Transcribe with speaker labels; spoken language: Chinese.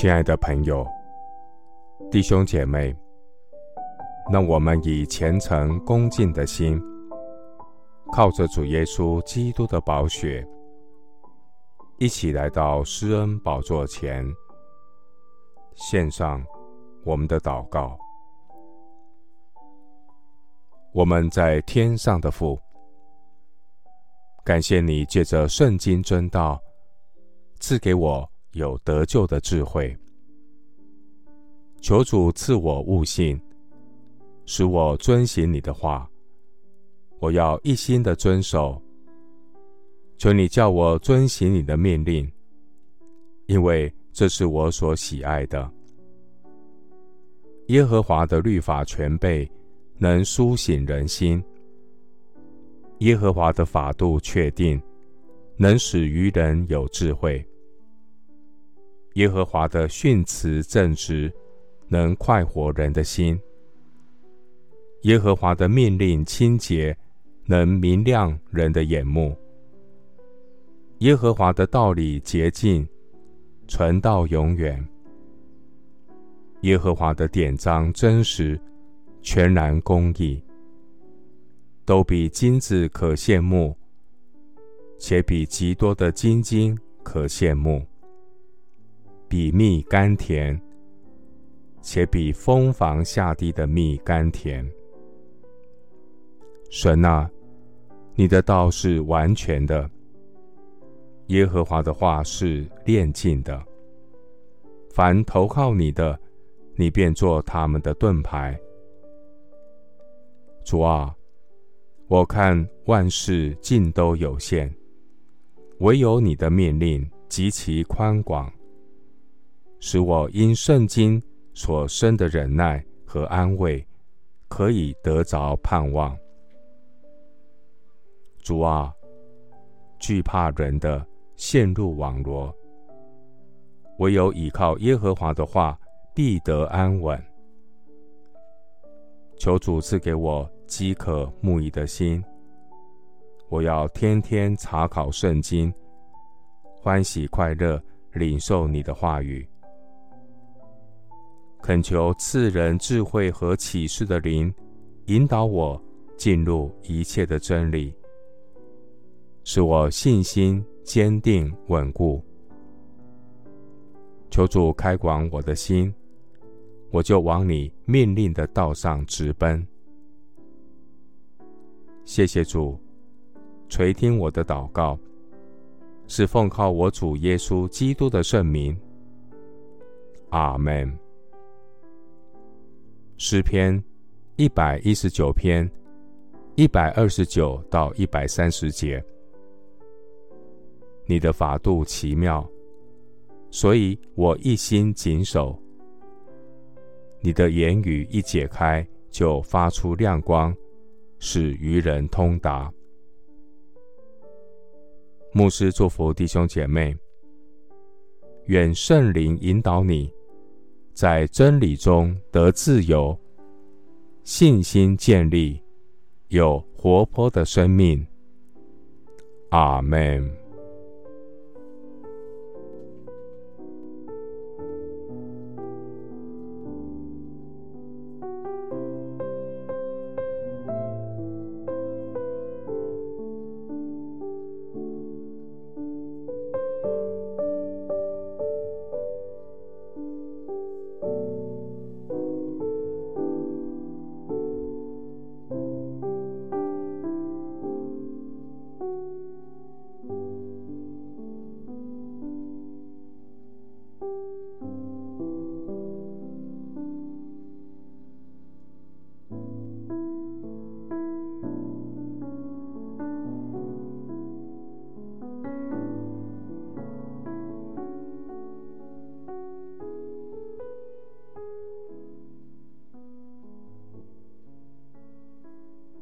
Speaker 1: 亲爱的朋友、弟兄姐妹，让我们以虔诚恭敬的心，靠着主耶稣基督的宝血，一起来到施恩宝座前，献上我们的祷告。我们在天上的父，感谢你借着圣经真道，赐给我有得救的智慧。求主赐我悟性，使我遵行你的话。我要一心的遵守。求你叫我遵行你的命令，因为这是我所喜爱的。耶和华的律法全备，能苏醒人心。耶和华的法度确定，能使愚人有智慧。耶和华的训词正直，能快活人的心。耶和华的命令清洁，能明亮人的眼目。耶和华的道理洁净，存到永远。耶和华的典章真实，全然公义。都比金子可羡慕，且比极多的金金可羡慕；比蜜甘甜，且比蜂房下滴的蜜甘甜。神啊，你的道是完全的，耶和华的话是炼净的。凡投靠你的，你便做他们的盾牌。主啊。我看万事尽都有限，唯有你的命令极其宽广，使我因圣经所生的忍耐和安慰，可以得着盼望。主啊，惧怕人的陷入网罗，唯有倚靠耶和华的话，必得安稳。求主赐给我。饥渴慕义的心，我要天天查考圣经，欢喜快乐领受你的话语。恳求赐人智慧和启示的灵，引导我进入一切的真理，使我信心坚定稳固。求主开广我的心，我就往你命令的道上直奔。谢谢主，垂听我的祷告，是奉靠我主耶稣基督的圣名。阿门。诗篇一百一十九篇一百二十九到一百三十节。你的法度奇妙，所以我一心谨守。你的言语一解开，就发出亮光。使愚人通达。牧师祝福弟兄姐妹，愿圣灵引导你，在真理中得自由，信心建立，有活泼的生命。阿门。